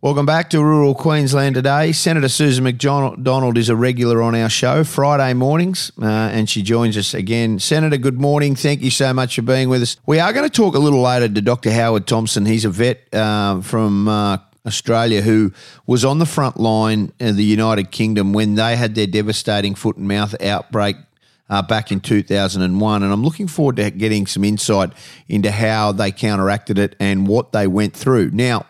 Welcome back to rural Queensland today. Senator Susan McDonald is a regular on our show Friday mornings, uh, and she joins us again. Senator, good morning. Thank you so much for being with us. We are going to talk a little later to Dr. Howard Thompson. He's a vet uh, from uh, Australia who was on the front line in the United Kingdom when they had their devastating foot and mouth outbreak uh, back in 2001. And I'm looking forward to getting some insight into how they counteracted it and what they went through. Now,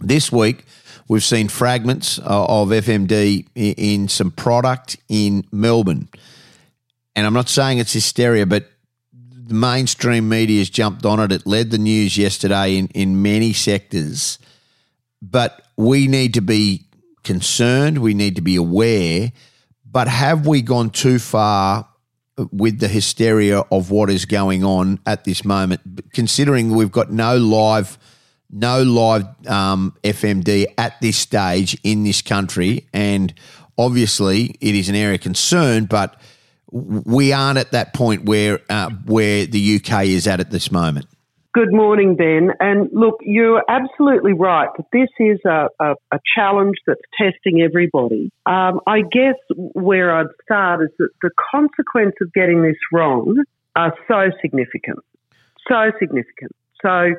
this week, we've seen fragments uh, of FMD in some product in Melbourne. And I'm not saying it's hysteria, but the mainstream media has jumped on it. It led the news yesterday in, in many sectors. But we need to be concerned, we need to be aware. But have we gone too far with the hysteria of what is going on at this moment, considering we've got no live – no live um, FMD at this stage in this country, and obviously it is an area of concern, but we aren't at that point where uh, where the UK is at at this moment. Good morning, Ben. And look, you're absolutely right that this is a, a, a challenge that's testing everybody. Um, I guess where I'd start is that the consequence of getting this wrong are so significant, so significant. So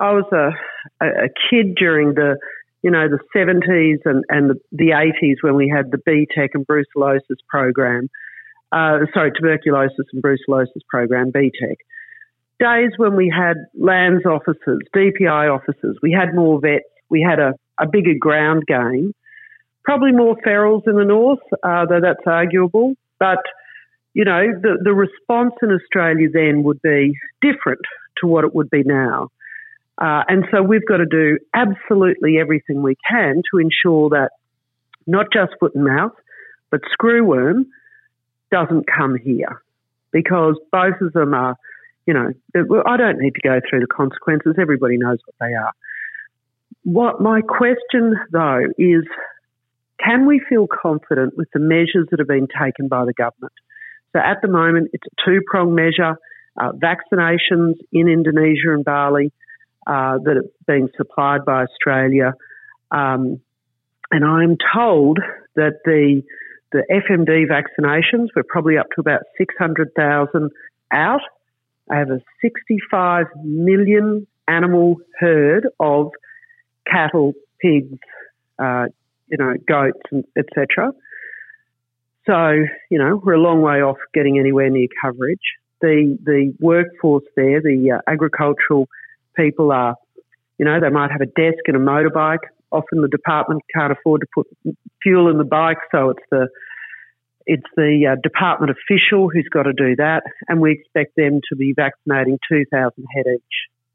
I was a, a kid during the, you know, the 70s and, and the, the 80s when we had the BTEC and brucellosis program. Uh, sorry, tuberculosis and brucellosis program, BTEC. Days when we had lands officers, DPI officers, we had more vets, we had a, a bigger ground game. Probably more ferals in the north, uh, though that's arguable. But, you know, the, the response in Australia then would be different to what it would be now. Uh, and so we've got to do absolutely everything we can to ensure that not just foot and mouth, but screwworm doesn't come here because both of them are, you know, I don't need to go through the consequences. Everybody knows what they are. What my question though is, can we feel confident with the measures that have been taken by the government? So at the moment, it's a two pronged measure. Uh, vaccinations in Indonesia and Bali, uh, that are being supplied by Australia. Um, and I'm told that the the FMD vaccinations, we're probably up to about 600,000 out. I have a 65 million animal herd of cattle, pigs, uh, you know, goats, etc. So, you know, we're a long way off getting anywhere near coverage. The the workforce there, the uh, agricultural people are, you know, they might have a desk and a motorbike. Often the department can't afford to put fuel in the bike, so it's the it's the uh, department official who's got to do that, and we expect them to be vaccinating 2,000 head each.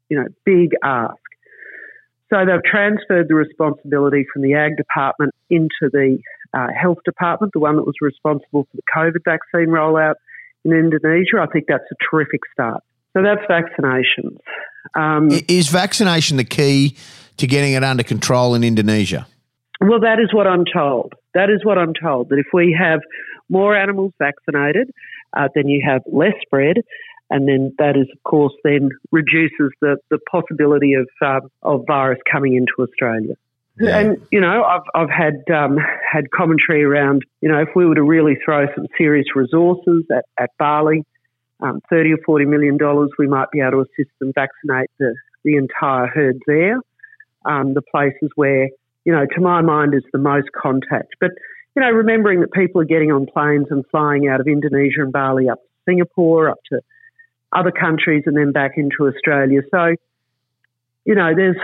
You know, big ask. So they've transferred the responsibility from the ag department into the uh, health department, the one that was responsible for the COVID vaccine rollout in Indonesia. I think that's a terrific start. So that's vaccinations. Um, is vaccination the key to getting it under control in Indonesia? Well, that is what I'm told. That is what I'm told. That if we have more animals vaccinated, uh, then you have less spread, and then that is, of course, then reduces the, the possibility of uh, of virus coming into Australia. Yeah. And you know, I've I've had um, had commentary around you know if we were to really throw some serious resources at, at Bali, um, 30 or 40 million dollars, we might be able to assist them vaccinate the, the entire herd there. Um, the places where, you know, to my mind is the most contact. But, you know, remembering that people are getting on planes and flying out of Indonesia and Bali up to Singapore, up to other countries and then back into Australia. So, you know, there's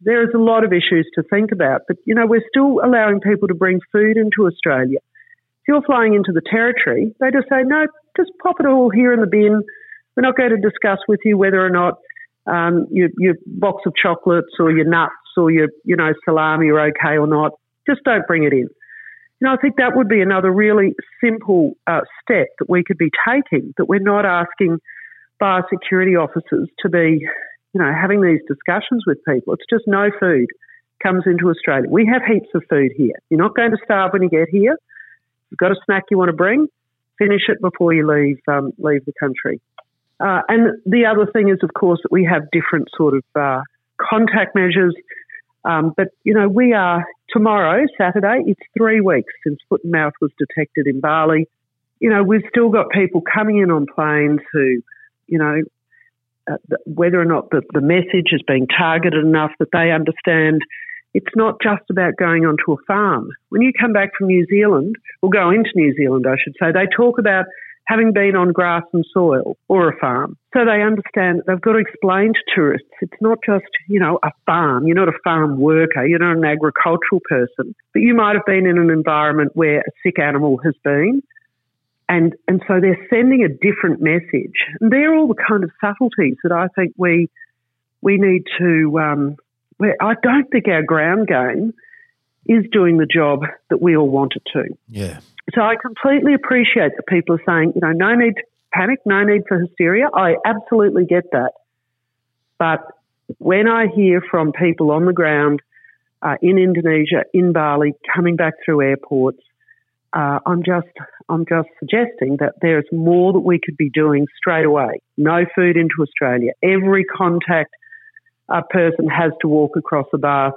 there is a lot of issues to think about. But, you know, we're still allowing people to bring food into Australia. If you're flying into the territory, they just say, no, just pop it all here in the bin. We're not going to discuss with you whether or not um, your, your box of chocolates or your nuts or your, you know, salami are okay or not. Just don't bring it in. You know, I think that would be another really simple uh, step that we could be taking, that we're not asking biosecurity officers to be, you know, having these discussions with people. It's just no food comes into Australia. We have heaps of food here. You're not going to starve when you get here. You've got a snack you want to bring, finish it before you leave um, leave the country. Uh, and the other thing is, of course, that we have different sort of uh, contact measures. Um, but, you know, we are tomorrow, Saturday, it's three weeks since foot and mouth was detected in Bali. You know, we've still got people coming in on planes who, you know, uh, whether or not the, the message is being targeted enough that they understand it's not just about going onto a farm. When you come back from New Zealand, or go into New Zealand, I should say, they talk about having been on grass and soil or a farm. So they understand they've got to explain to tourists it's not just, you know, a farm. You're not a farm worker. You're not an agricultural person. But you might have been in an environment where a sick animal has been. And, and so they're sending a different message. And they're all the kind of subtleties that I think we, we need to um, I don't think our ground game is doing the job that we all want it to. Yeah. So I completely appreciate that people are saying, you know, no need to panic, no need for hysteria. I absolutely get that. But when I hear from people on the ground uh, in Indonesia, in Bali, coming back through airports, uh, I'm just I'm just suggesting that there's more that we could be doing straight away. No food into Australia. Every contact a person has to walk across a bath,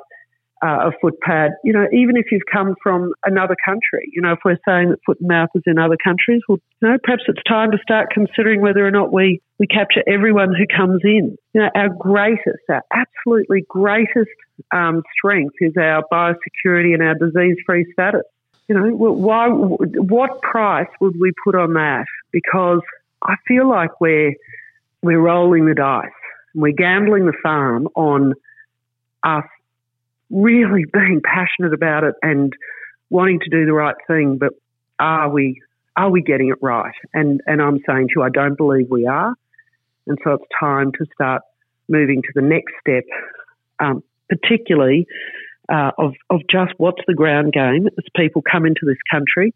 uh, a footpad. You know, even if you've come from another country, you know, if we're saying that foot and mouth is in other countries, well, you know, perhaps it's time to start considering whether or not we, we capture everyone who comes in. You know, our greatest, our absolutely greatest um, strength is our biosecurity and our disease-free status. You know, why? What price would we put on that? Because I feel like we're we're rolling the dice we're gambling the farm on us really being passionate about it and wanting to do the right thing, but are we are we getting it right? And and I'm saying to you, I don't believe we are. And so it's time to start moving to the next step, um, particularly uh, of of just what's the ground game as people come into this country.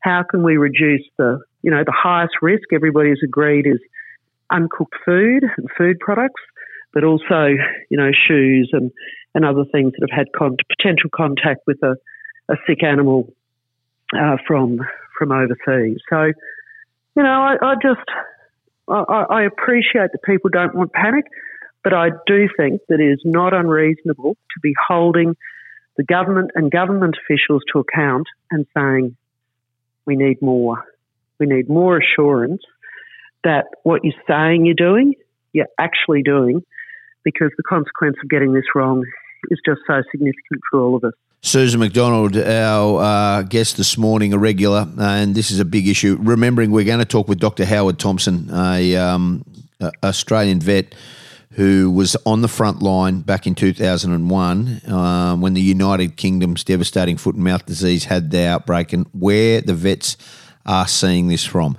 How can we reduce the you know the highest risk? Everybody's agreed is uncooked food and food products, but also, you know, shoes and, and other things that have had con- potential contact with a, a sick animal uh, from from overseas. So, you know, I, I just I, I appreciate that people don't want panic, but I do think that it is not unreasonable to be holding the government and government officials to account and saying we need more. We need more assurance that what you're saying you're doing, you're actually doing, because the consequence of getting this wrong is just so significant for all of us. Susan McDonald, our uh, guest this morning, a regular, and this is a big issue. Remembering, we're going to talk with Dr. Howard Thompson, a, um, a Australian vet who was on the front line back in 2001 um, when the United Kingdom's devastating foot and mouth disease had the outbreak, and where the vets are seeing this from.